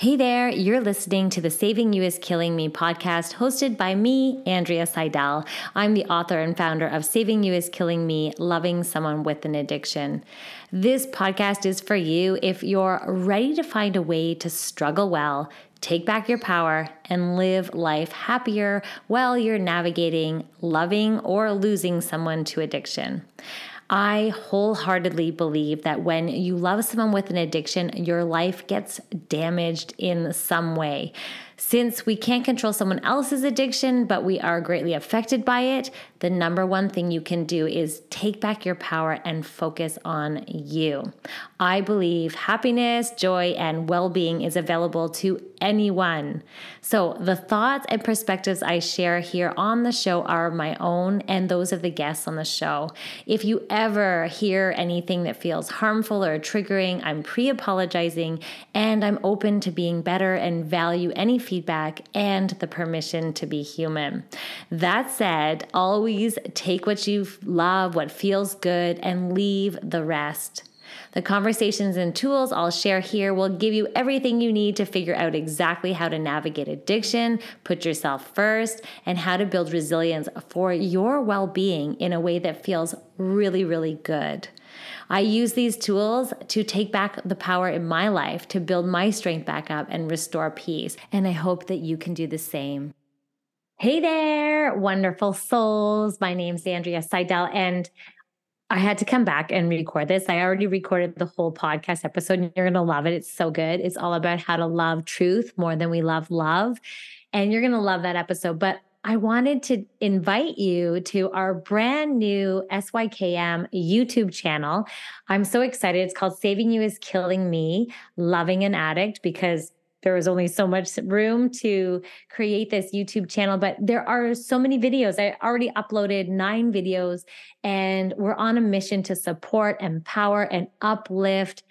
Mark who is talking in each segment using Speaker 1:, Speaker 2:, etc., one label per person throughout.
Speaker 1: Hey there, you're listening to the Saving You is Killing Me podcast hosted by me, Andrea Seydel. I'm the author and founder of Saving You is Killing Me Loving Someone with an Addiction. This podcast is for you if you're ready to find a way to struggle well, take back your power, and live life happier while you're navigating loving or losing someone to addiction. I wholeheartedly believe that when you love someone with an addiction, your life gets damaged in some way. Since we can't control someone else's addiction, but we are greatly affected by it, the number one thing you can do is take back your power and focus on you. I believe happiness, joy, and well being is available to anyone. So, the thoughts and perspectives I share here on the show are my own and those of the guests on the show. If you ever hear anything that feels harmful or triggering, I'm pre apologizing and I'm open to being better and value any feedback and the permission to be human. That said, always take what you love, what feels good, and leave the rest. The conversations and tools I'll share here will give you everything you need to figure out exactly how to navigate addiction, put yourself first, and how to build resilience for your well being in a way that feels really, really good. I use these tools to take back the power in my life, to build my strength back up and restore peace. And I hope that you can do the same. Hey there, wonderful souls. My name's Andrea Seydel, and I had to come back and record this. I already recorded the whole podcast episode, and you're going to love it. It's so good. It's all about how to love truth more than we love love. And you're going to love that episode. But I wanted to invite you to our brand new SYKM YouTube channel. I'm so excited. It's called Saving You is Killing Me, Loving an Addict, because there was only so much room to create this YouTube channel, but there are so many videos. I already uploaded nine videos, and we're on a mission to support, empower, and uplift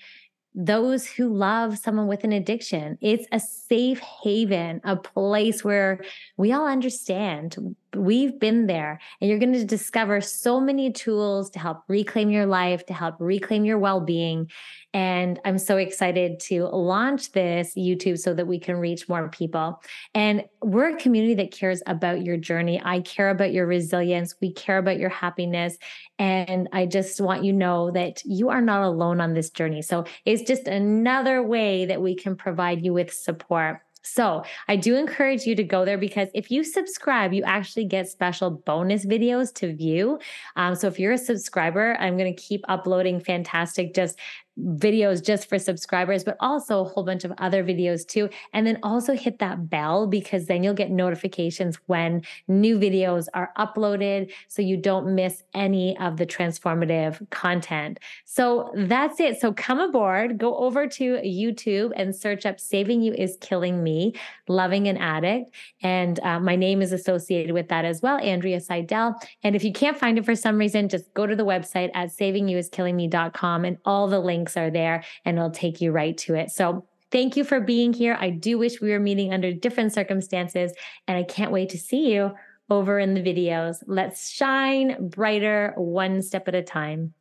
Speaker 1: those who love someone with an addiction. It's a safe haven, a place where we all understand. We've been there, and you're going to discover so many tools to help reclaim your life, to help reclaim your well being. And I'm so excited to launch this YouTube so that we can reach more people. And we're a community that cares about your journey. I care about your resilience. We care about your happiness. And I just want you know that you are not alone on this journey. So it's just another way that we can provide you with support. So I do encourage you to go there because if you subscribe, you actually get special bonus videos to view. Um, so if you're a subscriber, I'm going to keep uploading fantastic, just videos just for subscribers, but also a whole bunch of other videos too. And then also hit that bell because then you'll get notifications when new videos are uploaded so you don't miss any of the transformative content. So that's it. So come aboard, go over to YouTube and search up Saving You is Killing Me, Loving an Addict. And uh, my name is associated with that as well, Andrea Seydel. And if you can't find it for some reason, just go to the website at savingyouiskillingme.com and all the links links are there and it'll take you right to it. So thank you for being here. I do wish we were meeting under different circumstances, and I can't wait to see you over in the videos. Let's shine brighter one step at a time.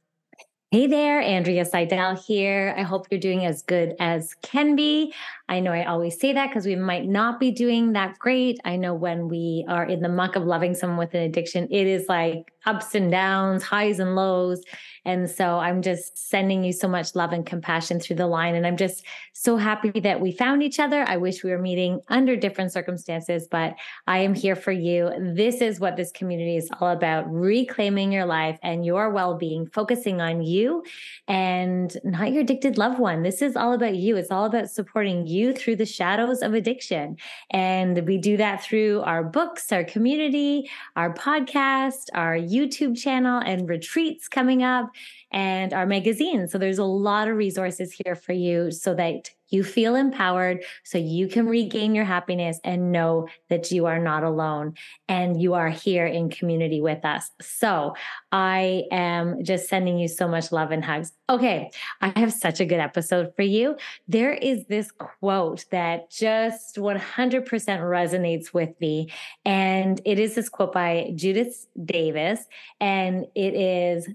Speaker 1: Hey there, Andrea Seydel here. I hope you're doing as good as can be. I know I always say that because we might not be doing that great. I know when we are in the muck of loving someone with an addiction, it is like ups and downs, highs and lows. And so I'm just sending you so much love and compassion through the line. And I'm just so happy that we found each other. I wish we were meeting under different circumstances, but I am here for you. This is what this community is all about reclaiming your life and your well being, focusing on you and not your addicted loved one. This is all about you. It's all about supporting you through the shadows of addiction. And we do that through our books, our community, our podcast, our YouTube channel, and retreats coming up and our magazine. So there's a lot of resources here for you so that you feel empowered, so you can regain your happiness and know that you are not alone and you are here in community with us. So I am just sending you so much love and hugs. Okay, I have such a good episode for you. There is this quote that just 100% resonates with me. And it is this quote by Judith Davis. And it is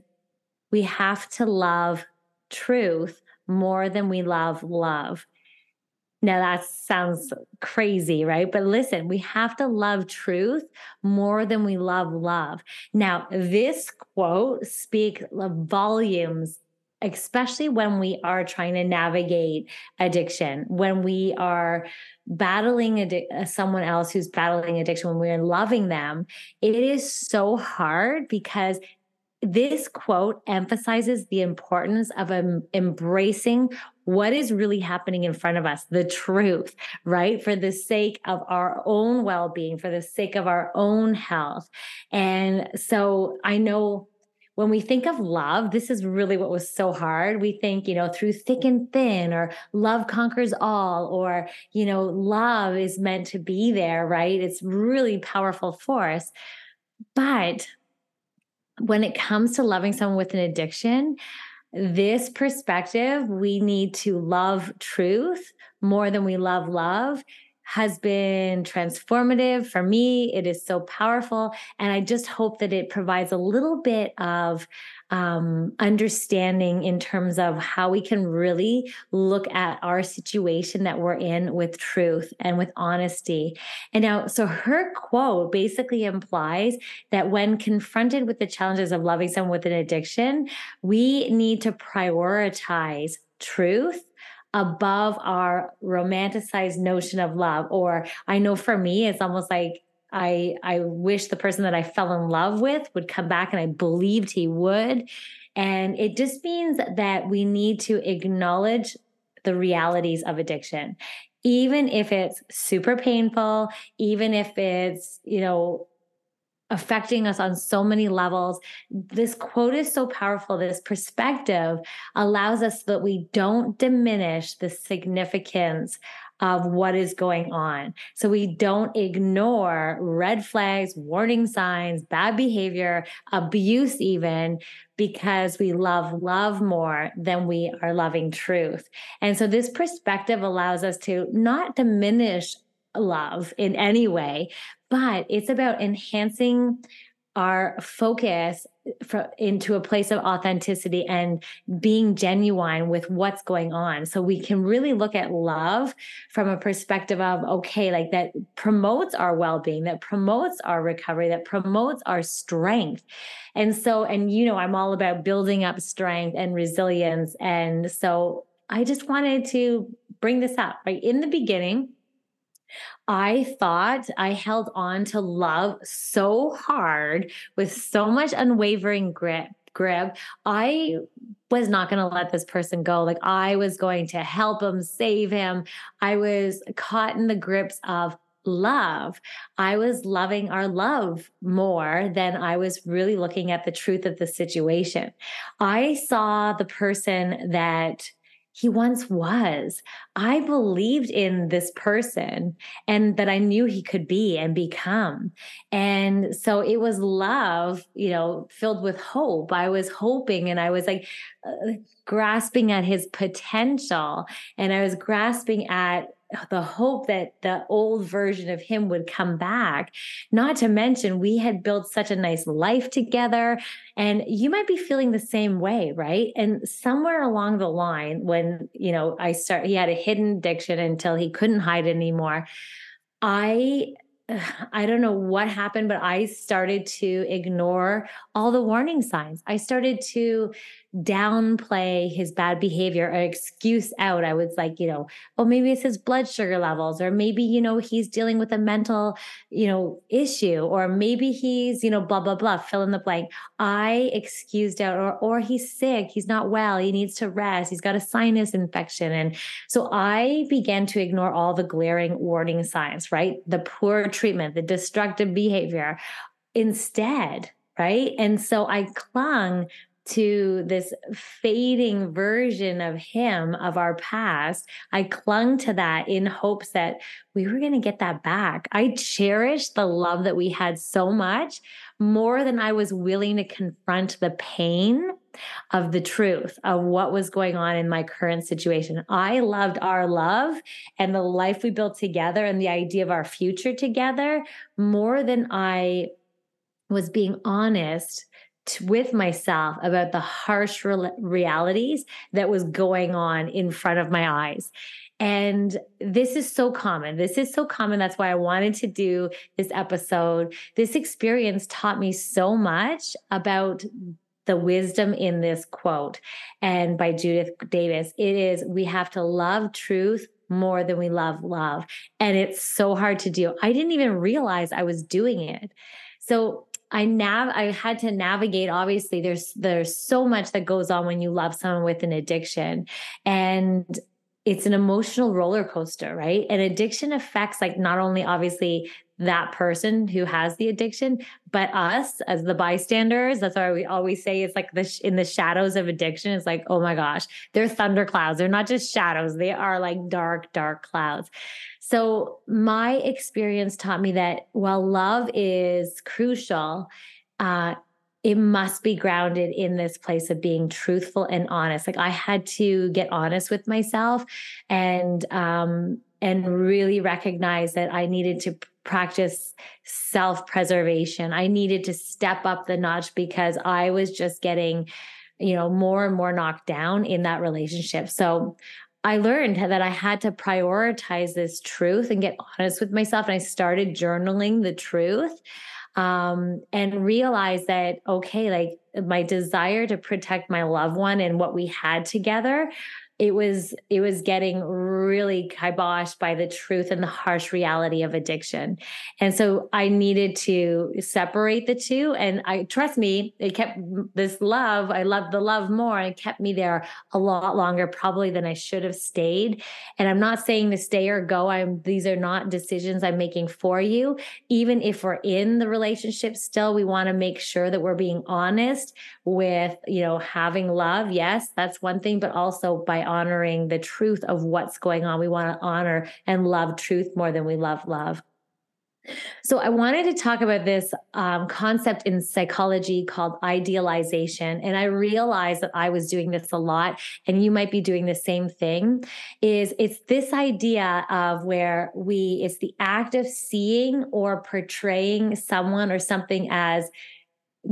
Speaker 1: we have to love truth more than we love love. Now that sounds crazy, right? But listen, we have to love truth more than we love love. Now, this quote speaks volumes especially when we are trying to navigate addiction, when we are battling addi- uh, someone else who's battling addiction, when we're loving them, it is so hard because this quote emphasizes the importance of um, embracing what is really happening in front of us, the truth, right? For the sake of our own well being, for the sake of our own health. And so I know when we think of love, this is really what was so hard. We think, you know, through thick and thin, or love conquers all, or, you know, love is meant to be there, right? It's really powerful force. But when it comes to loving someone with an addiction, this perspective, we need to love truth more than we love love has been transformative for me. It is so powerful. And I just hope that it provides a little bit of um, understanding in terms of how we can really look at our situation that we're in with truth and with honesty. And now, so her quote basically implies that when confronted with the challenges of loving someone with an addiction, we need to prioritize truth above our romanticized notion of love. Or I know for me, it's almost like I I wish the person that I fell in love with would come back and I believed he would. And it just means that we need to acknowledge the realities of addiction. Even if it's super painful, even if it's, you know, affecting us on so many levels. This quote is so powerful. This perspective allows us that we don't diminish the significance of what is going on. So we don't ignore red flags, warning signs, bad behavior, abuse, even because we love love more than we are loving truth. And so this perspective allows us to not diminish love in any way, but it's about enhancing our focus for, into a place of authenticity and being genuine with what's going on. So we can really look at love from a perspective of, okay, like that promotes our well being, that promotes our recovery, that promotes our strength. And so, and you know, I'm all about building up strength and resilience. And so I just wanted to bring this up, right? In the beginning, I thought I held on to love so hard with so much unwavering grip. Grip. I was not going to let this person go. Like I was going to help him, save him. I was caught in the grips of love. I was loving our love more than I was really looking at the truth of the situation. I saw the person that he once was. I believed in this person and that I knew he could be and become. And so it was love, you know, filled with hope. I was hoping and I was like uh, grasping at his potential and I was grasping at the hope that the old version of him would come back. Not to mention, we had built such a nice life together. And you might be feeling the same way, right? And somewhere along the line, when, you know, I start, he had a hidden addiction until he couldn't hide anymore. I I don't know what happened, but I started to ignore all the warning signs. I started to downplay his bad behavior or excuse out. I was like, you know, oh, maybe it's his blood sugar levels, or maybe, you know, he's dealing with a mental, you know, issue, or maybe he's, you know, blah, blah, blah, fill in the blank. I excused out, or, or he's sick, he's not well, he needs to rest, he's got a sinus infection. And so I began to ignore all the glaring warning signs, right? The poor treatment, the destructive behavior instead right? And so I clung to this fading version of him of our past. I clung to that in hopes that we were going to get that back. I cherished the love that we had so much more than I was willing to confront the pain of the truth of what was going on in my current situation. I loved our love and the life we built together and the idea of our future together more than I was being honest with myself about the harsh re- realities that was going on in front of my eyes. And this is so common. This is so common. That's why I wanted to do this episode. This experience taught me so much about the wisdom in this quote and by Judith Davis. It is we have to love truth more than we love love. And it's so hard to do. I didn't even realize I was doing it. So I nav I had to navigate obviously there's there's so much that goes on when you love someone with an addiction and it's an emotional roller coaster, right? And addiction affects like not only obviously that person who has the addiction, but us as the bystanders. That's why we always say it's like the in the shadows of addiction. It's like, oh my gosh, they're thunder clouds. They're not just shadows; they are like dark, dark clouds. So my experience taught me that while love is crucial, uh, it must be grounded in this place of being truthful and honest. Like I had to get honest with myself and um and really recognize that I needed to practice self-preservation. I needed to step up the notch because I was just getting you know more and more knocked down in that relationship. So I learned that I had to prioritize this truth and get honest with myself and I started journaling the truth um, and realize that, okay, like my desire to protect my loved one and what we had together it was it was getting really kiboshed by the truth and the harsh reality of addiction. And so i needed to separate the two. And i trust me it kept this love i loved the love more and it kept me there a lot longer probably than i should have stayed. And i'm not saying to stay or go. I'm these are not decisions i'm making for you. Even if we're in the relationship still we want to make sure that we're being honest with you know having love. Yes that's one thing but also by honoring the truth of what's going on. We want to honor and love truth more than we love love. So, I wanted to talk about this um, concept in psychology called idealization. And I realized that I was doing this a lot, and you might be doing the same thing. Is it's this idea of where we, it's the act of seeing or portraying someone or something as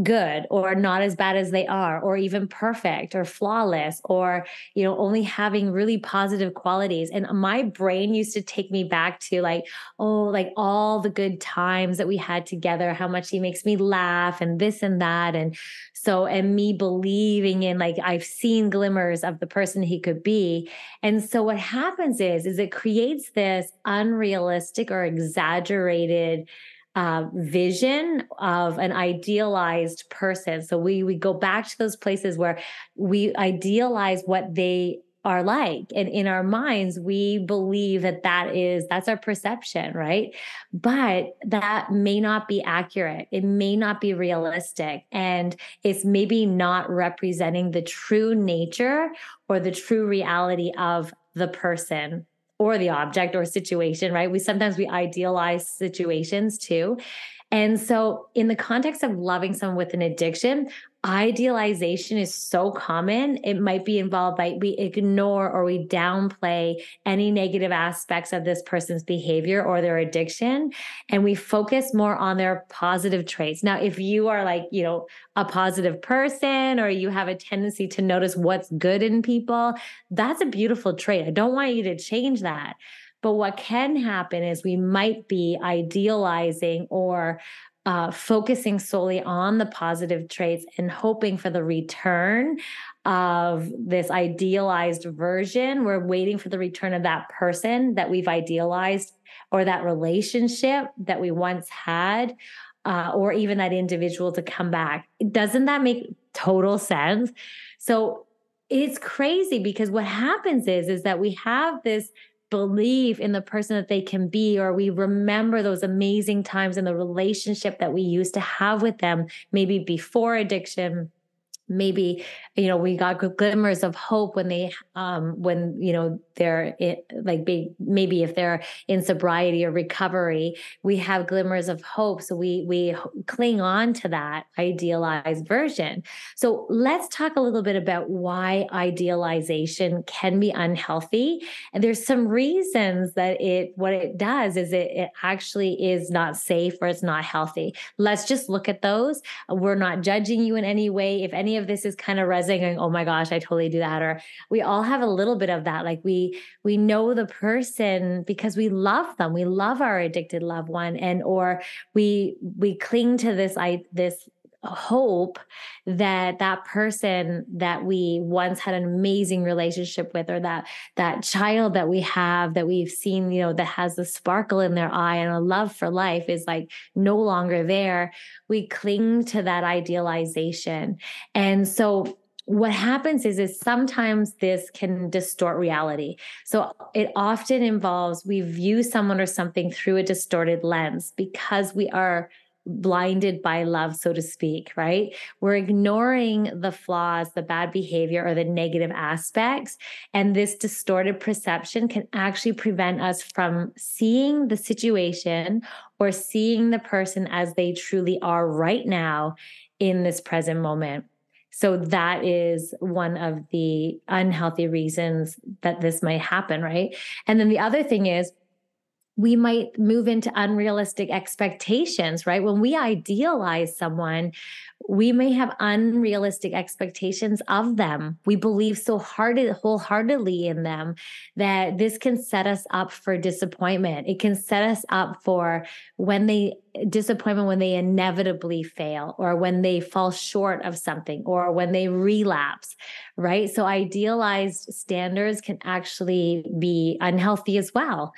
Speaker 1: good or not as bad as they are or even perfect or flawless or you know only having really positive qualities. And my brain used to take me back to like oh like all the good times that we had together how much he makes me laugh and this and that. And so and me believing in like I've seen glimmers of the person he could be. And so what happens is is it creates this unrealistic or exaggerated uh, vision of an idealized person. So we we go back to those places where we idealize what they are like. And in our minds we believe that that is that's our perception right? But that may not be accurate. It may not be realistic. And it's maybe not representing the true nature or the true reality of the person or the object or situation, right? We sometimes we idealize situations too. And so, in the context of loving someone with an addiction, idealization is so common. It might be involved by we ignore or we downplay any negative aspects of this person's behavior or their addiction. And we focus more on their positive traits. Now, if you are like, you know, a positive person or you have a tendency to notice what's good in people, that's a beautiful trait. I don't want you to change that. But what can happen is we might be idealizing or uh, focusing solely on the positive traits and hoping for the return of this idealized version. We're waiting for the return of that person that we've idealized or that relationship that we once had. Uh, or even that individual to come back. Doesn't that make total sense? So it's crazy because what happens is is that we have this believe in the person that they can be, or we remember those amazing times in the relationship that we used to have with them, maybe before addiction maybe you know we got glimmers of hope when they um when you know they're like be, maybe if they're in sobriety or recovery we have glimmers of hope. So we we cling on to that idealized version. So let's talk a little bit about why idealization can be unhealthy. And there's some reasons that it what it does is it, it actually is not safe or it's not healthy. Let's just look at those. We're not judging you in any way. If any of this is kind of resonating oh my gosh i totally do that or we all have a little bit of that like we we know the person because we love them we love our addicted loved one and or we we cling to this i this hope that that person that we once had an amazing relationship with or that that child that we have that we've seen you know that has the sparkle in their eye and a love for life is like no longer there we cling to that idealization. And so what happens is is sometimes this can distort reality. So it often involves we view someone or something through a distorted lens because we are blinded by love, so to speak, right? We're ignoring the flaws, the bad behavior, or the negative aspects. And this distorted perception can actually prevent us from seeing the situation or seeing the person as they truly are right now in this present moment. So that is one of the unhealthy reasons that this might happen, right? And then the other thing is, we might move into unrealistic expectations, right? When we idealize someone, we may have unrealistic expectations of them. We believe so hard, wholeheartedly in them that this can set us up for disappointment. It can set us up for when they disappointment when they inevitably fail or when they fall short of something or when they relapse, right? So idealized standards can actually be unhealthy as well.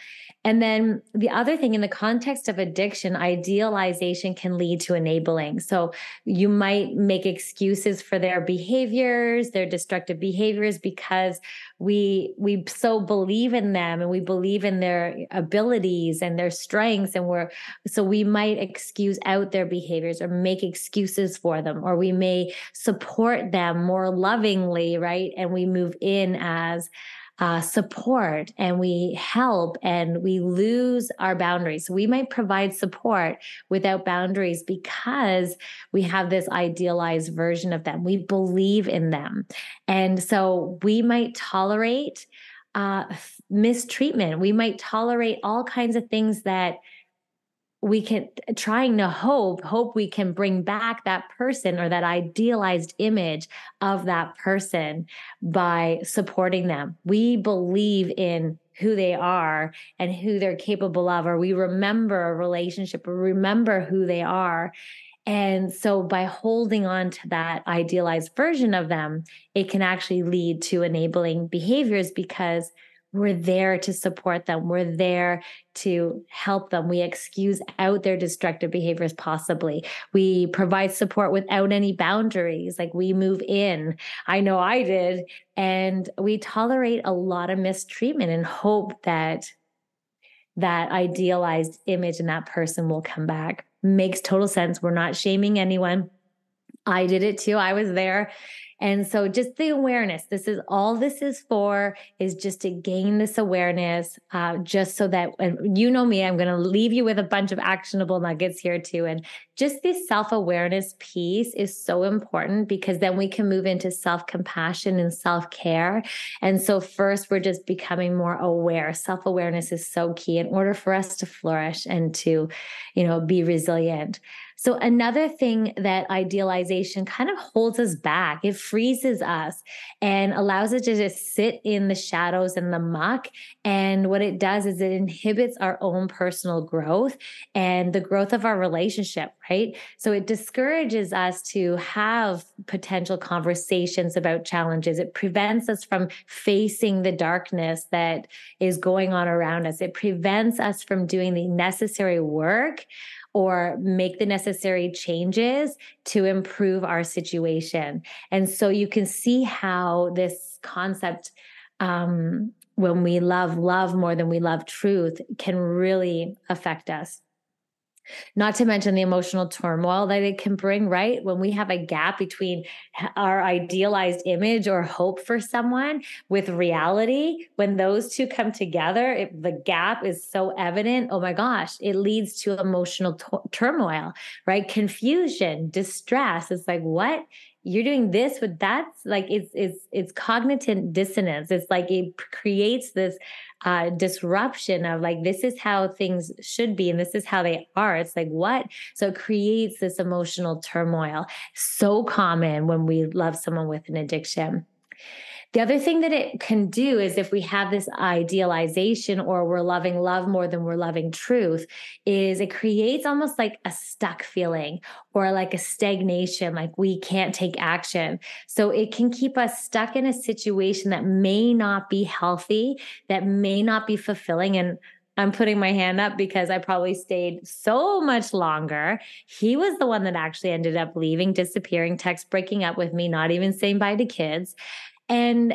Speaker 1: And then the other thing in the context of addiction, idealization can lead to enabling. So you might make excuses for their behaviors, their destructive behaviors because we we so believe in them and we believe in their abilities and their strengths and we're so we might excuse out their behaviors or make excuses for them or we may support them more lovingly, right? And we move in as uh, support and we help and we lose our boundaries. So we might provide support without boundaries because we have this idealized version of them. We believe in them. And so we might tolerate uh, mistreatment. We might tolerate all kinds of things that we can trying to hope hope we can bring back that person or that idealized image of that person by supporting them. We believe in who they are and who they're capable of or we remember a relationship or remember who they are. And so by holding on to that idealized version of them it can actually lead to enabling behaviors because we're there to support them. We're there to help them. We excuse out their destructive behaviors, possibly. We provide support without any boundaries. Like we move in. I know I did. And we tolerate a lot of mistreatment and hope that that idealized image and that person will come back. Makes total sense. We're not shaming anyone. I did it too. I was there And so just the awareness, this is all this is for is just to gain this awareness, uh, just so that, and you know me, I'm going to leave you with a bunch of actionable nuggets here too. And just this self awareness piece is so important because then we can move into self compassion and self care. And so, first, we're just becoming more aware. Self awareness is so key in order for us to flourish and to, you know, be resilient. So, another thing that idealization kind of holds us back, it freezes us and allows us to just sit in the shadows and the muck. And what it does is it inhibits our own personal growth and the growth of our relationship, right? So, it discourages us to have potential conversations about challenges. It prevents us from facing the darkness that is going on around us. It prevents us from doing the necessary work or make the necessary changes to improve our situation. And so you can see how this concept, um, when we love love more than we love truth, can really affect us. Not to mention the emotional turmoil that it can bring, right? When we have a gap between our idealized image or hope for someone with reality, when those two come together, it, the gap is so evident. Oh my gosh, it leads to emotional t- turmoil, right? Confusion, distress. It's like, what? You're doing this with that like it's it's it's cognitive dissonance. It's like it creates this uh, disruption of like this is how things should be and this is how they are. It's like what? So it creates this emotional turmoil. So common when we love someone with an addiction the other thing that it can do is if we have this idealization or we're loving love more than we're loving truth, is it creates almost like a stuck feeling or like a stagnation, like we can't take action. So it can keep us stuck in a situation that may not be healthy, that may not be fulfilling. And I'm putting my hand up because I probably stayed so much longer. He was the one that actually ended up leaving, disappearing, text breaking up with me, not even saying bye to kids. And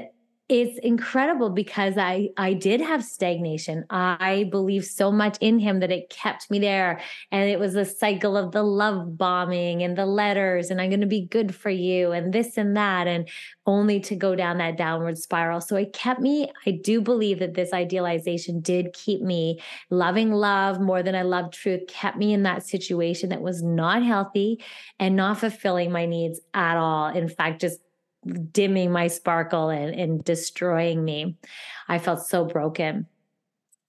Speaker 1: it's incredible because I I did have stagnation. I believe so much in him that it kept me there. And it was a cycle of the love bombing and the letters and I'm going to be good for you and this and that and only to go down that downward spiral. So it kept me I do believe that this idealization did keep me loving love more than I loved truth kept me in that situation that was not healthy and not fulfilling my needs at all. In fact, just dimming my sparkle and, and destroying me. I felt so broken.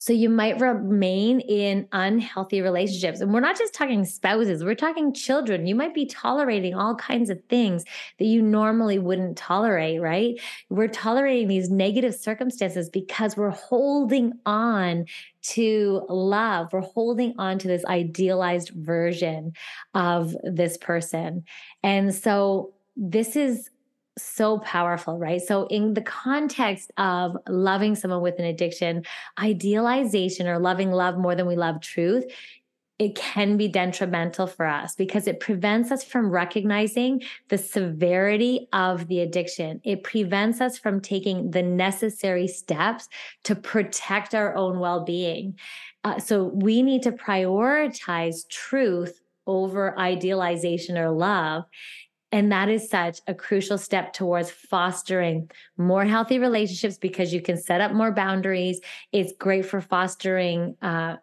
Speaker 1: So you might remain in unhealthy relationships. And we're not just talking spouses, we're talking children. You might be tolerating all kinds of things that you normally wouldn't tolerate, right? We're tolerating these negative circumstances because we're holding on to love. We're holding on to this idealized version of this person. And so this is so powerful, right? So, in the context of loving someone with an addiction, idealization or loving love more than we love truth, it can be detrimental for us because it prevents us from recognizing the severity of the addiction. It prevents us from taking the necessary steps to protect our own well being. Uh, so, we need to prioritize truth over idealization or love. And that is such a crucial step towards fostering more healthy relationships because you can set up more boundaries. It's great for fostering uh,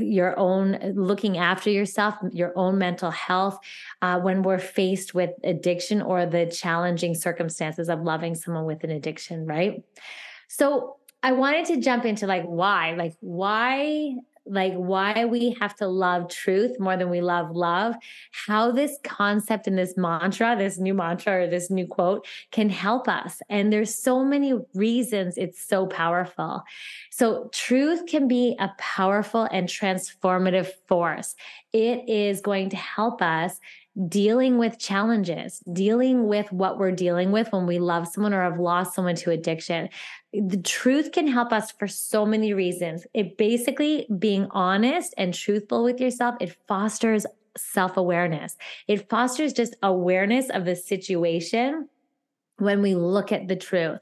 Speaker 1: your own, looking after yourself, your own mental health uh, when we're faced with addiction or the challenging circumstances of loving someone with an addiction, right? So I wanted to jump into like why, like why like why we have to love truth more than we love love, how this concept and this mantra, this new mantra or this new quote can help us. And there's so many reasons it's so powerful. So truth can be a powerful and transformative force. It is going to help us dealing with challenges, dealing with what we're dealing with when we love someone or have lost someone to addiction. The truth can help us for so many reasons. It basically being honest and truthful with yourself, it fosters self awareness. It fosters just awareness of the situation when we look at the truth.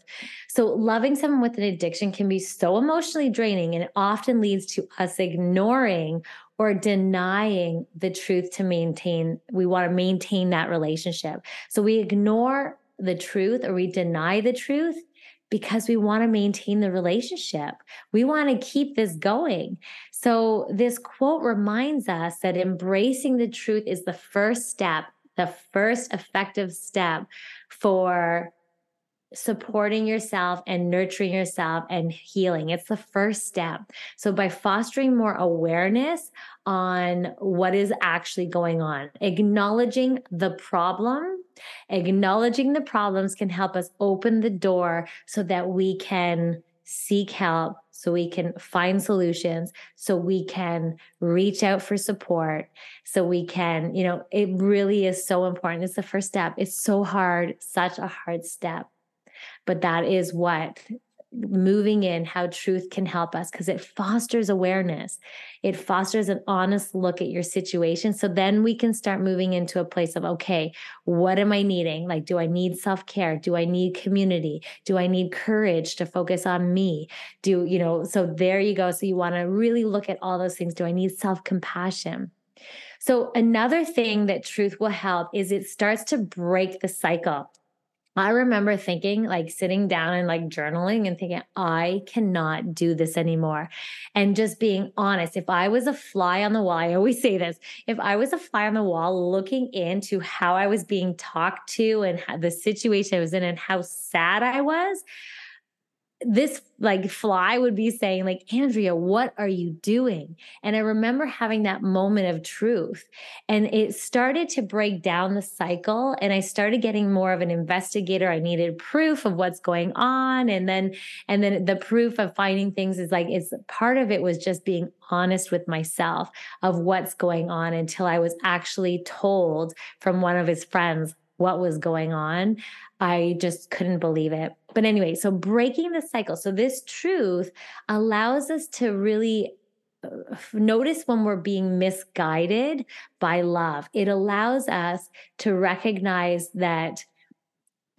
Speaker 1: So, loving someone with an addiction can be so emotionally draining and it often leads to us ignoring or denying the truth to maintain we want to maintain that relationship so we ignore the truth or we deny the truth because we want to maintain the relationship. We want to keep this going. So, this quote reminds us that embracing the truth is the first step, the first effective step for supporting yourself and nurturing yourself and healing. It's the first step. So, by fostering more awareness on what is actually going on, acknowledging the problem, acknowledging the problems can help us open the door so that we can seek help, so we can find solutions, so we can reach out for support, so we can, you know, it really is so important. It's the first step. It's so hard, such a hard step but that is what moving in how truth can help us because it fosters awareness. It fosters an honest look at your situation. So then we can start moving into a place of, okay, what am I needing? Like, do I need self care? Do I need community? Do I need courage to focus on me? Do, you know, so there you go. So you want to really look at all those things. Do I need self compassion? So another thing that truth will help is it starts to break the cycle I remember thinking, like sitting down and like journaling and thinking, I cannot do this anymore. And just being honest, if I was a fly on the wall, I always say this if I was a fly on the wall looking into how I was being talked to and the situation I was in and how sad I was, this like fly would be saying like andrea what are you doing? And i remember having that moment of truth. And it started to break down the cycle and i started getting more of an investigator. I needed proof of what's going on and then and then the proof of finding things is like it's part of it was just being honest with myself of what's going on until i was actually told from one of his friends what was going on. I just couldn't believe it. But anyway, so breaking the cycle. So this truth allows us to really uh, notice when we're being misguided by love. It allows us to recognize that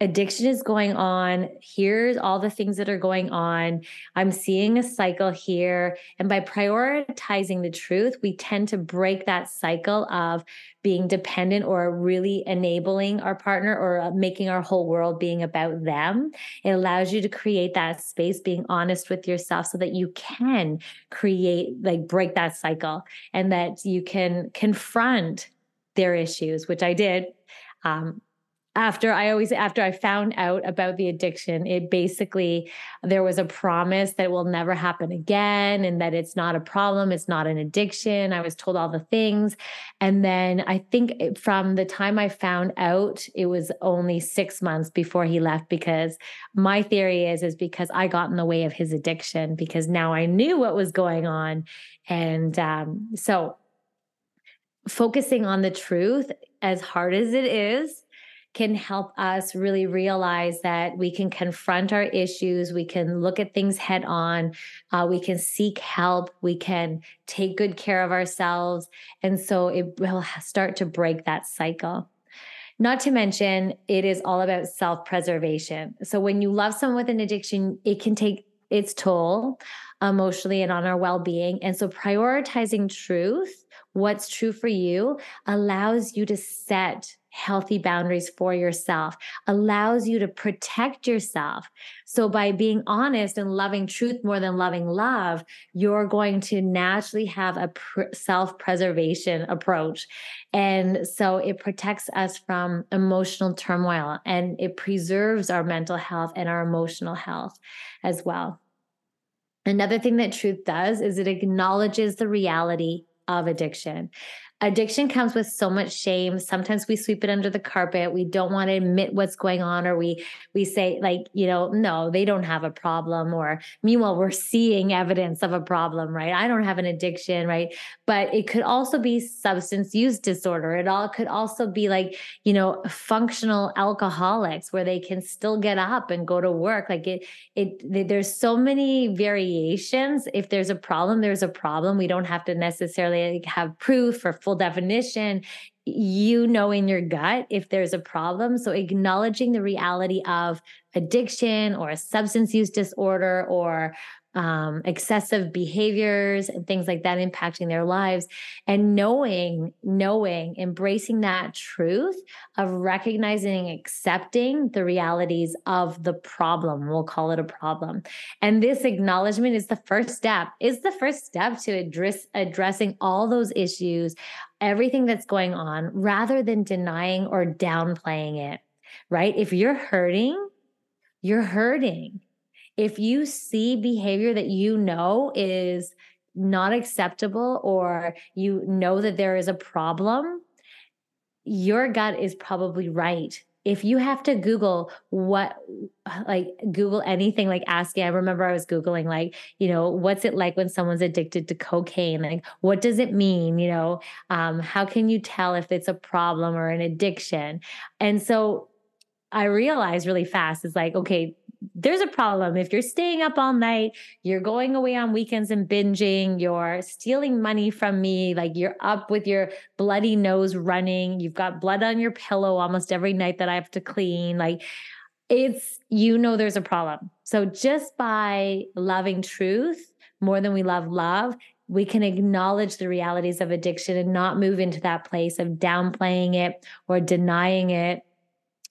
Speaker 1: addiction is going on. Here's all the things that are going on. I'm seeing a cycle here. And by prioritizing the truth, we tend to break that cycle of being dependent or really enabling our partner or uh, making our whole world being about them. It allows you to create that space, being honest with yourself so that you can create, like, break that cycle and that you can confront their issues, which I did. Um, after I always after I found out about the addiction, it basically there was a promise that will never happen again and that it's not a problem, it's not an addiction. I was told all the things. And then I think from the time I found out, it was only 6 months before he left because my theory is is because I got in the way of his addiction because now I knew what was going on and um, so focusing on the truth as hard as it is can help us really realize that we can confront our issues, we can look at things head on, uh, we can seek help, we can take good care of ourselves. And so it will start to break that cycle. Not to mention, it is all about self preservation. So when you love someone with an addiction, it can take its toll emotionally and on our well being. And so prioritizing truth, what's true for you, allows you to set healthy boundaries for yourself, allows you to protect yourself. So, by being honest and loving truth more than loving love, you're going to naturally have a pr- self preservation approach. And so, it protects us from emotional turmoil and it preserves our mental health and our emotional health as well. Another thing that truth does is it acknowledges the reality of addiction addiction comes with so much shame. Sometimes we sweep it under the carpet. We don't want to admit what's going on or we we say like you know no they don't have a problem or meanwhile we're seeing evidence of a problem right? I don't have an addiction right? But it could also be substance use disorder. It all could also be like you know functional alcoholics where they can still get up and go to work. Like it it there's so many variations. If there's a problem there's a problem. We don't have to necessarily have proof or full full definition you know in your gut if there's a problem. So, acknowledging the reality of addiction or a substance use disorder or um, excessive behaviors and things like that impacting their lives. And knowing knowing embracing that truth of recognizing accepting the realities of the problem we'll call it a problem. And this acknowledgement is the first step is the first step to address addressing all those issues everything that's going on rather than denying or downplaying it right? If you're hurting you're hurting if you see behavior that you know is not acceptable or you know that there is a problem, your gut is probably right. If you have to Google what, like Google anything, like asking, I remember I was Googling, like, you know, what's it like when someone's addicted to cocaine? Like, what does it mean? You know, um, how can you tell if it's a problem or an addiction? And so I realized really fast is like, okay, there's a problem. If you're staying up all night, you're going away on weekends and binging, you're stealing money from me, like you're up with your bloody nose running, you've got blood on your pillow almost every night that I have to clean. Like it's, you know, there's a problem. So just by loving truth more than we love love, we can acknowledge the realities of addiction and not move into that place of downplaying it or denying it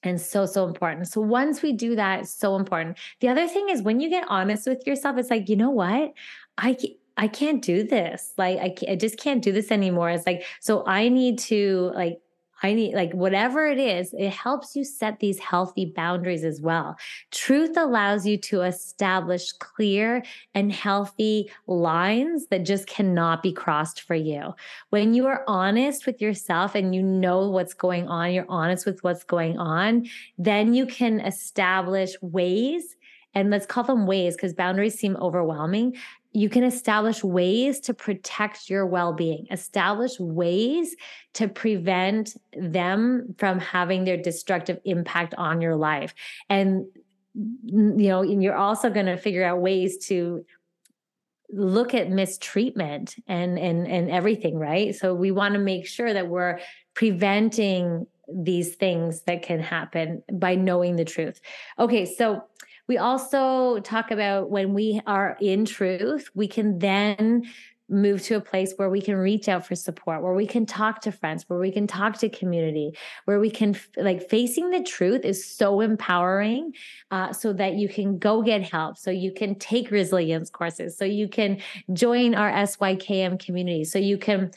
Speaker 1: and so so important. So once we do that it's so important. The other thing is when you get honest with yourself it's like you know what? I i can't do this. Like i, I just can't do this anymore. It's like so i need to like I need like whatever it is, it helps you set these healthy boundaries as well. Truth allows you to establish clear and healthy lines that just cannot be crossed for you. When you are honest with yourself and you know what's going on, you're honest with what's going on, then you can establish ways and let's call them ways because boundaries seem overwhelming. You can establish ways to protect your well-being. Establish ways to prevent them from having their destructive impact on your life. And you know and you're also going to figure out ways to look at mistreatment and and and everything right? So we want to make sure that we're preventing these things that can happen by knowing the truth. Okay so we also talk about when we are in truth, we can then move to a place where we can reach out for support, where we can talk to friends, where we can talk to community, where we can like facing the truth is so empowering uh, so that you can go get help, so you can take resilience courses, so you can join our SYKM community, so you can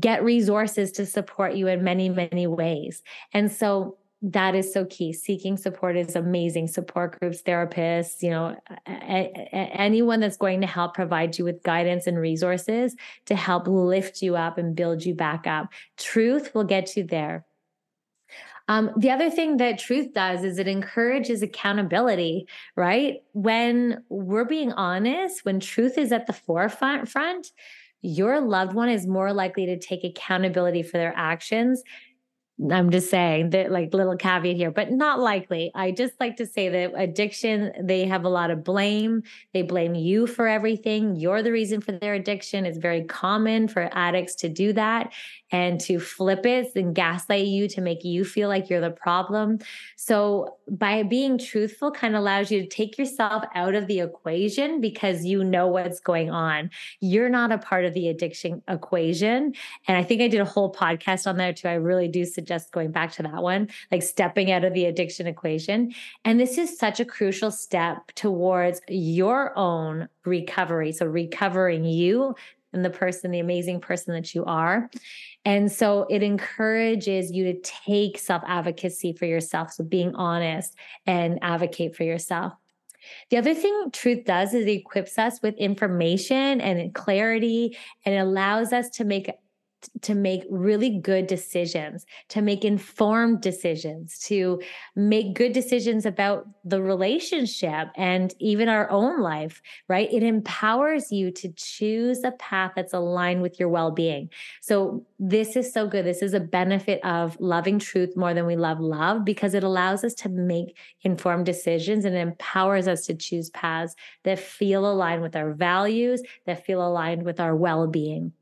Speaker 1: get resources to support you in many, many ways. And so that is so key. Seeking support is amazing. Support groups, therapists, you know, a- a- anyone that's going to help provide you with guidance and resources to help lift you up and build you back up. Truth will get you there. Um, the other thing that truth does is it encourages accountability, right? When we're being honest, when truth is at the forefront, front, your loved one is more likely to take accountability for their actions I'm just saying that like little caveat here, but not likely. I just like to say that addiction, they have a lot of blame. They blame you for everything. You're the reason for their addiction. It's very common for addicts to do that and to flip it and gaslight you to make you feel like you're the problem. So by being truthful kind of allows you to take yourself out of the equation because you know what's going on. You're not a part of the addiction equation. And I think I did a whole podcast on that too. I really do suggest going back to that one, like stepping out of the addiction equation. And this is such a crucial step towards your own recovery. So recovering you and the person, the amazing person that you are. And so it encourages you to take self advocacy for yourself. So being honest and advocate for yourself. The other thing truth does is it equips us with information and clarity and allows us to make to make really good decisions, to make informed decisions, to make good decisions about the relationship and even our own life, right? It empowers you to choose a path that's aligned with your well being. So, this is so good. This is a benefit of loving truth more than we love love because it allows us to make informed decisions and empowers us to choose paths that feel aligned with our values, that feel aligned with our well being.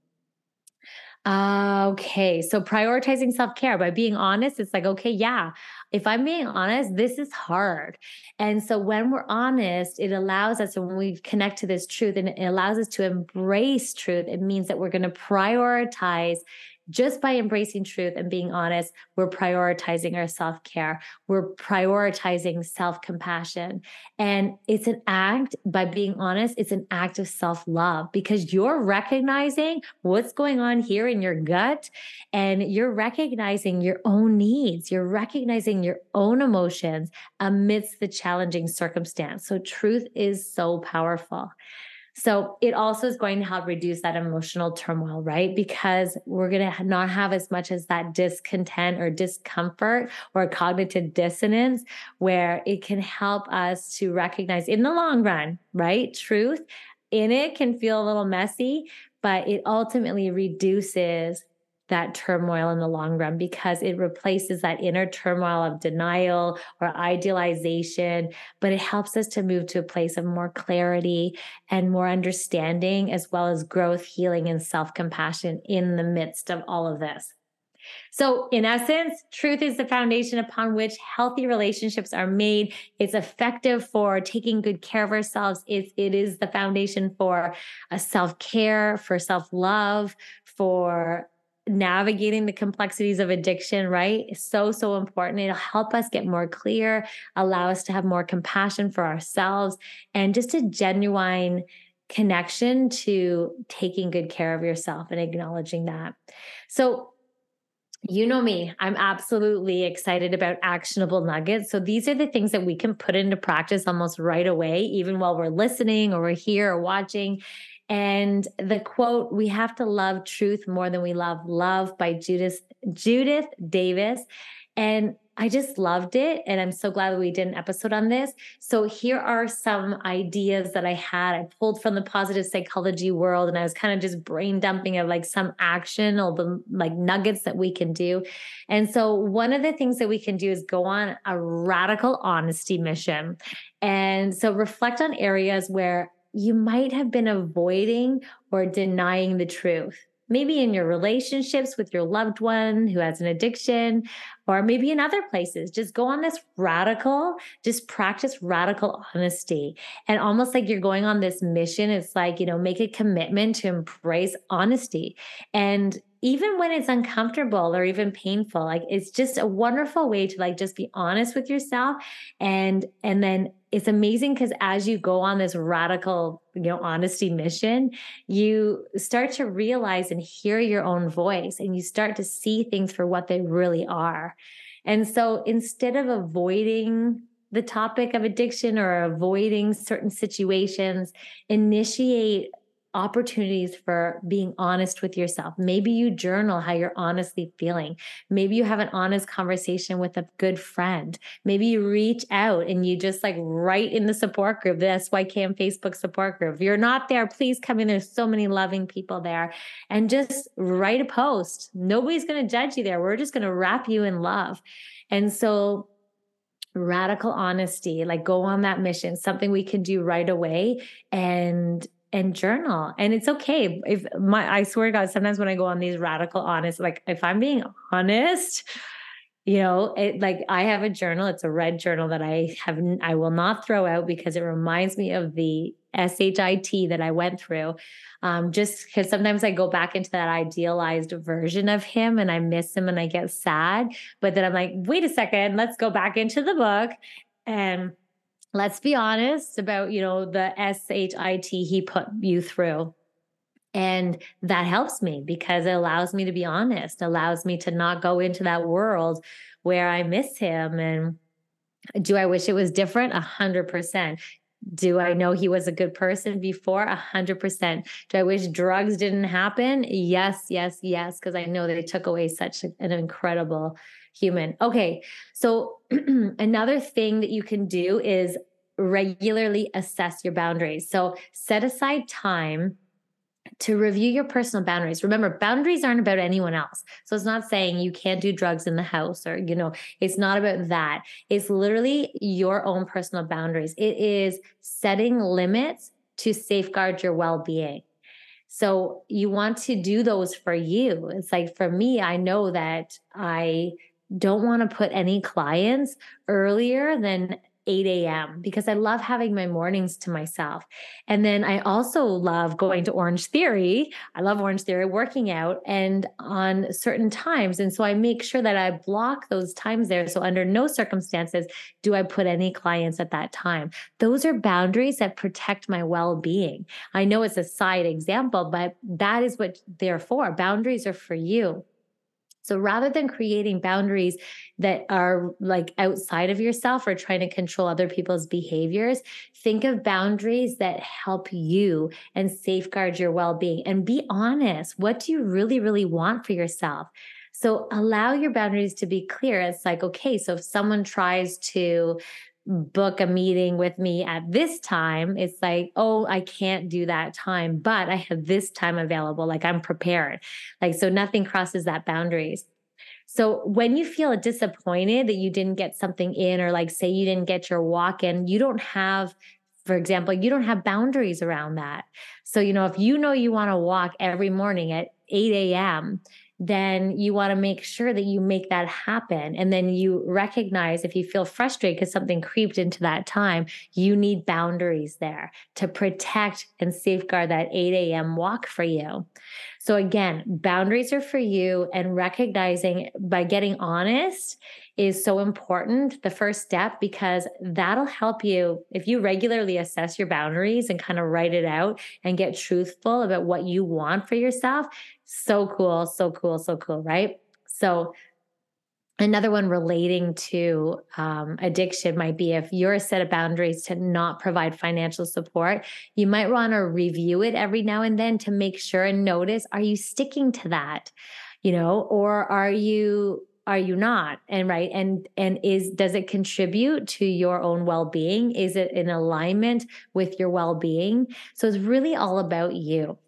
Speaker 1: Uh, okay. So prioritizing self care by being honest, it's like, okay, yeah, if I'm being honest, this is hard. And so when we're honest, it allows us, when we connect to this truth and it allows us to embrace truth, it means that we're going to prioritize just by embracing truth and being honest, we're prioritizing our self care. We're prioritizing self compassion. And it's an act, by being honest, it's an act of self love because you're recognizing what's going on here in your gut and you're recognizing your own needs. You're recognizing your own emotions amidst the challenging circumstance. So, truth is so powerful. So it also is going to help reduce that emotional turmoil, right? Because we're going to not have as much as that discontent or discomfort or cognitive dissonance where it can help us to recognize in the long run, right? Truth in it can feel a little messy, but it ultimately reduces that turmoil in the long run because it replaces that inner turmoil of denial or idealization, but it helps us to move to a place of more clarity and more understanding, as well as growth, healing, and self compassion in the midst of all of this. So, in essence, truth is the foundation upon which healthy relationships are made. It's effective for taking good care of ourselves. It's, it is the foundation for self care, for self love, for navigating the complexities of addiction, right? Is so, so important. It'll help us get more clear, allow us to have more compassion for ourselves, and just a genuine connection to taking good care of yourself and acknowledging that. So, you know me, I'm absolutely excited about actionable nuggets. So, these are the things that we can put into practice almost right away, even while we're listening or we're here or watching. And the quote, we have to love truth more than we love love by Judith, Judith Davis. And I just loved it. And I'm so glad that we did an episode on this. So here are some ideas that I had. I pulled from the positive psychology world and I was kind of just brain dumping of like some action or the like nuggets that we can do. And so one of the things that we can do is go on a radical honesty mission. And so reflect on areas where you might have been avoiding or denying the truth. Maybe in your relationships with your loved one who has an addiction, or maybe in other places. Just go on this radical, just practice radical honesty. And almost like you're going on this mission, it's like, you know, make a commitment to embrace honesty. And even when it's uncomfortable or even painful like it's just a wonderful way to like just be honest with yourself and and then it's amazing because as you go on this radical you know honesty mission you start to realize and hear your own voice and you start to see things for what they really are. And so instead of avoiding the topic of addiction or avoiding certain situations initiate opportunities for being honest with yourself. Maybe you journal how you're honestly feeling. Maybe you have an honest conversation with a good friend. Maybe you reach out and you just like write in the support group, the SYKM Facebook support group. If you're not there, please come in. There's so many loving people there and just write a post. Nobody's going to judge you there. We're just going to wrap you in love. And so radical honesty like go on that mission something we can do right away and and journal. And it's okay. If my I swear to God, sometimes when I go on these radical honest, like if I'm being honest, you know, it like I have a journal. It's a red journal that I have I will not throw out because it reminds me of the SHIT that I went through. Um, just because sometimes I go back into that idealized version of him and I miss him and I get sad. But then I'm like, wait a second, let's go back into the book and let's be honest about you know the shit he put you through and that helps me because it allows me to be honest allows me to not go into that world where i miss him and do i wish it was different a hundred percent do I know he was a good person before? A hundred percent. Do I wish drugs didn't happen? Yes, yes, yes. Because I know they took away such an incredible human. Okay. So another thing that you can do is regularly assess your boundaries. So set aside time to review your personal boundaries. Remember, boundaries aren't about anyone else. So it's not saying you can't do drugs in the house or, you know, it's not about that. It's literally your own personal boundaries. It is setting limits to safeguard your well being. So you want to do those for you. It's like for me, I know that I don't want to put any clients earlier than 8 a.m. because I love having my mornings to myself. And then I also love going to Orange Theory. I love Orange Theory, working out and on certain times. And so I make sure that I block those times there. So under no circumstances do I put any clients at that time. Those are boundaries that protect my well being. I know it's a side example, but that is what they're for. Boundaries are for you. So rather than creating boundaries that are like outside of yourself or trying to control other people's behaviors, think of boundaries that help you and safeguard your well being and be honest. What do you really, really want for yourself? So allow your boundaries to be clear. It's like, okay, so if someone tries to book a meeting with me at this time, it's like, oh, I can't do that time, but I have this time available. Like I'm prepared. Like, so nothing crosses that boundaries. So when you feel disappointed that you didn't get something in, or like say you didn't get your walk in, you don't have, for example, you don't have boundaries around that. So, you know, if you know you want to walk every morning at 8 a.m., then you want to make sure that you make that happen. And then you recognize if you feel frustrated because something creeped into that time, you need boundaries there to protect and safeguard that 8 a.m. walk for you. So, again, boundaries are for you, and recognizing by getting honest is so important. The first step, because that'll help you if you regularly assess your boundaries and kind of write it out and get truthful about what you want for yourself. So cool, so cool, so cool, right? So, another one relating to um, addiction might be if you're a set of boundaries to not provide financial support, you might want to review it every now and then to make sure and notice are you sticking to that? You know, or are you are you not? And right and and is does it contribute to your own well-being? Is it in alignment with your well-being? So it's really all about you.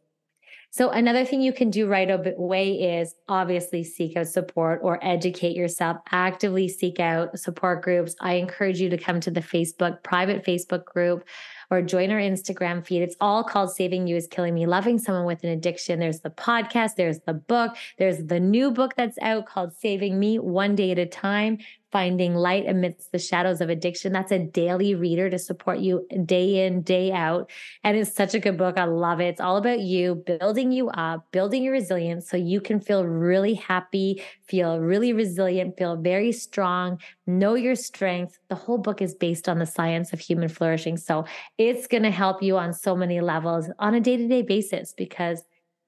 Speaker 1: So another thing you can do right away is obviously seek out support or educate yourself actively seek out support groups. I encourage you to come to the facebook private facebook group or join our Instagram feed. It's all called Saving You is Killing Me, Loving Someone with an Addiction. There's the podcast, there's the book, there's the new book that's out called Saving Me One Day at a Time finding light amidst the shadows of addiction. That's a daily reader to support you day in, day out. And it's such a good book. I love it. It's all about you, building you up, building your resilience so you can feel really happy, feel really resilient, feel very strong, know your strength. The whole book is based on the science of human flourishing. So it's going to help you on so many levels on a day to day basis because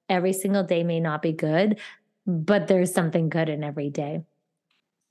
Speaker 1: every single day may not be good, but there's something good in every day.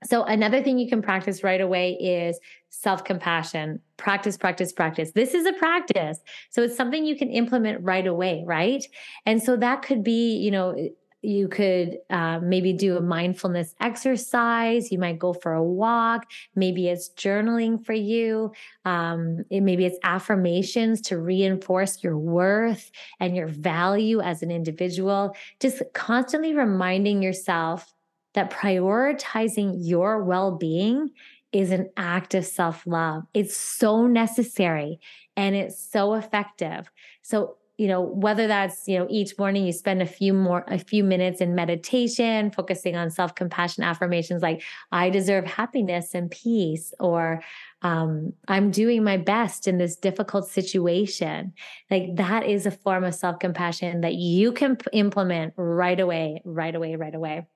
Speaker 1: So, another thing you can practice right away is self compassion. Practice, practice, practice. This is a practice. So, it's something you can implement right away, right? And so, that could be, you know, you could uh, maybe do a mindfulness exercise. You might go for a walk. Maybe it's journaling for you. Um, it, maybe it's affirmations to reinforce your worth and your value as an individual. Just constantly reminding yourself that prioritizing your well being is an act of self love. It's so necessary and it's so effective. So, you know, whether that's, you know, each morning you spend a few more, a few minutes in meditation, focusing on self compassion affirmations like, I deserve happiness and peace, or um, I'm doing my best in this difficult situation. Like that is a form of self compassion that you can implement right away, right away, right away.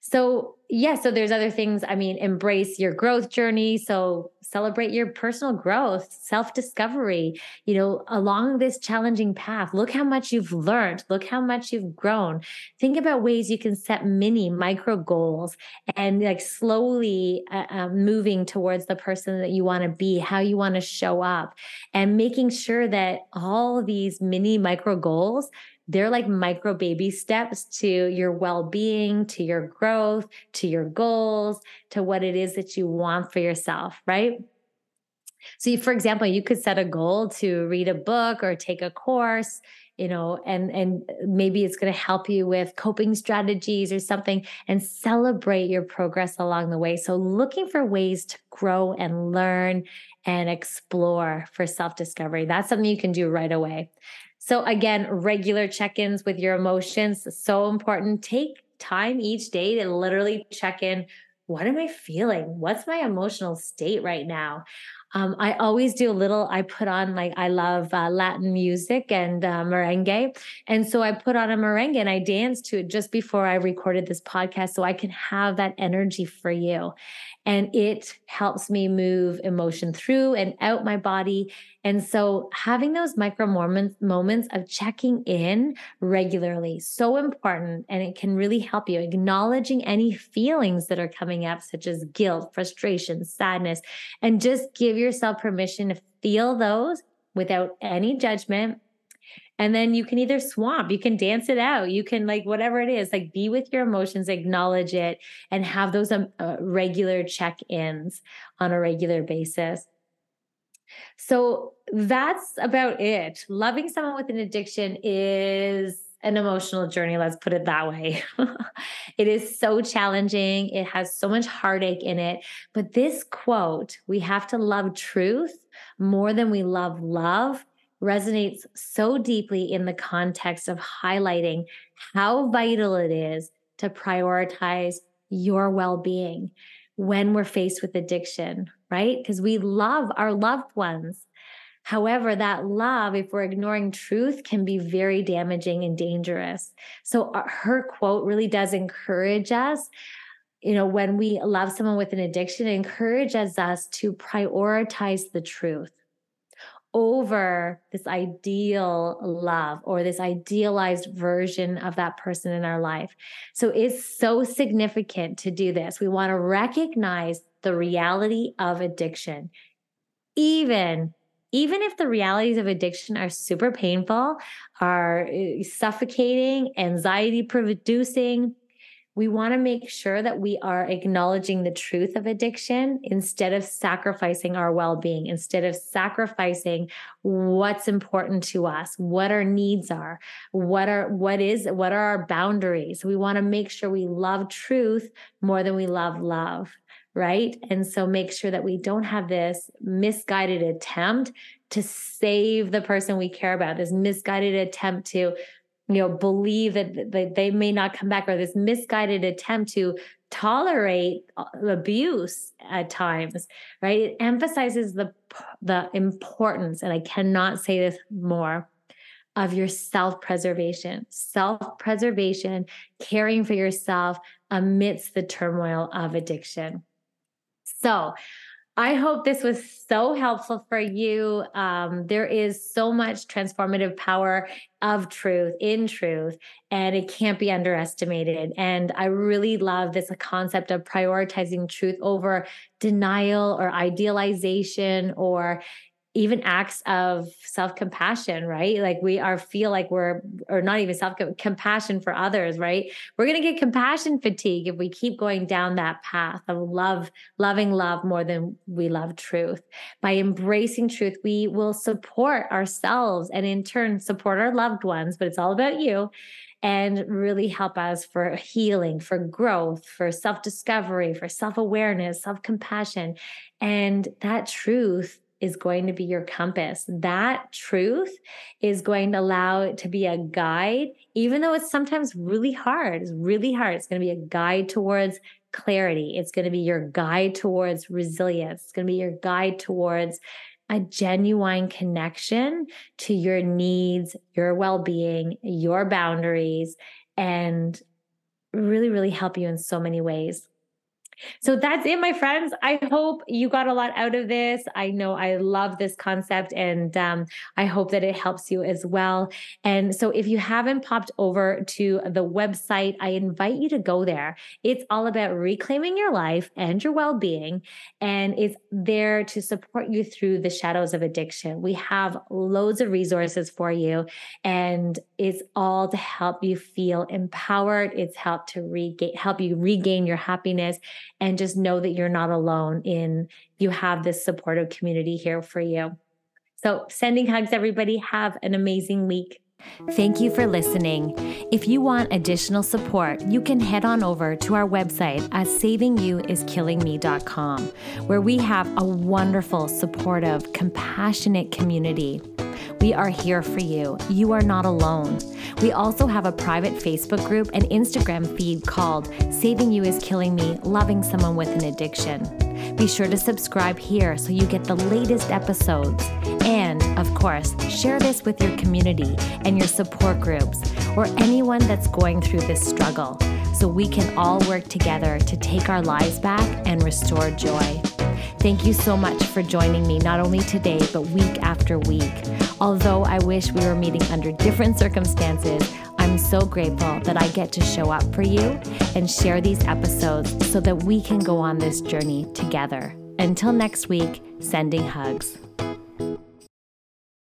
Speaker 1: So, yeah, so there's other things. I mean, embrace your growth journey. So, celebrate your personal growth, self discovery, you know, along this challenging path. Look how much you've learned. Look how much you've grown. Think about ways you can set mini, micro goals and like slowly uh, uh, moving towards the person that you want to be, how you want to show up, and making sure that all these mini, micro goals they're like micro baby steps to your well being, to your growth, to your goals, to what it is that you want for yourself, right? So, for example, you could set a goal to read a book or take a course, you know, and and maybe it's going to help you with coping strategies or something, and celebrate your progress along the way. So, looking for ways to grow and learn and explore for self discovery. That's something you can do right away. So, again, regular check ins with your emotions, so important. Take time each day to literally check in. What am I feeling? What's my emotional state right now? Um, I always do a little, I put on like, I love uh, Latin music and uh, merengue. And so I put on a merengue and I danced to it just before I recorded this podcast so I can have that energy for you and it helps me move emotion through and out my body. And so having those micro moments, moments of checking in regularly, so important. And it can really help you acknowledging any feelings that are coming up, such as guilt, frustration, sadness, and just give yourself permission to feel those without any judgment and then you can either swamp, you can dance it out, you can like whatever it is, like be with your emotions, acknowledge it, and have those um, uh, regular check ins on a regular basis. So that's about it. Loving someone with an addiction is an emotional journey, let's put it that way. it is so challenging. It has so much heartache in it. But this quote, we have to love truth more than we love love, resonates so deeply in the context of highlighting how vital it is to prioritize your well being when we're faced with addiction, right? Because we love our loved ones. However, that love, if we're ignoring truth, can be very damaging and dangerous. So, uh, her quote really does encourage us you know, when we love someone with an addiction, it encourages us to prioritize the truth over this ideal love or this idealized version of that person in our life. So it's so significant to do this. We want to recognize the reality of addiction. Even even if the realities of addiction are super painful, are eh, suffocating, anxiety producing, we want to make sure that we are acknowledging the truth of addiction instead of sacrificing our well being, instead of sacrificing what's important to us, what our needs are, what are, what is, what are our boundaries. We want to make sure we love truth more than we love love. Right. And so make sure that we don't have this misguided attempt to save the person we care about, this misguided attempt to you know believe that they may not come back or this misguided attempt to tolerate uh, abuse at times right? It emphasizes the the importance and i cannot say this more of your self-preservation. Self-preservation caring for yourself amidst the turmoil of addiction. So I hope this was so helpful for you. Um, there is so much transformative power of truth in truth, and it can't be underestimated. And I really love this concept of prioritizing truth over denial or idealization or even acts of self-compassion right? Like we are feel like we're or not even self compassion for others right? We're going to get compassion fatigue if we keep going down that path of love loving love more than we love truth. By embracing truth we will support ourselves and in turn support our loved ones but it's all about you and really help us for healing, for growth, for self discovery, for self awareness, self compassion. And that truth is going to be your compass. That truth is going to allow it to be a guide, even though it's sometimes really hard. It's really hard. It's going to be a guide towards clarity. It's going to be your guide towards resilience. It's going to be your guide towards a genuine connection to your needs, your well being, your boundaries, and really, really help you in so many ways. So that's it, my friends. I hope you got a lot out of this. I know I love this concept and um, I hope that it helps you as well. And so if you haven't popped over to the website, I invite you to go there. It's all about reclaiming your life and your well being, and it's there to support you through the shadows of addiction. We have loads of resources for you, and it's all to help you feel empowered. It's help to regain, help you regain your happiness and just know that you're not alone in you have this supportive community here for you. So, sending hugs, everybody. Have an amazing week.
Speaker 2: Thank you for listening. If you want additional support, you can head on over to our website at savingyouiskillingme.com, where we have a wonderful, supportive, compassionate community We are here for you. You are not alone. We also have a private Facebook group and Instagram feed called Saving You is Killing Me Loving Someone with an Addiction. Be sure to subscribe here so you get the latest episodes. And, of course, share this with your community and your support groups or anyone that's going through this struggle so we can all work together to take our lives back and restore joy. Thank you so much for joining me, not only today, but week after week. Although I wish we were meeting under different circumstances, I'm so grateful that I get to show up for you and share these episodes so that we can go on this journey together. Until next week, sending hugs.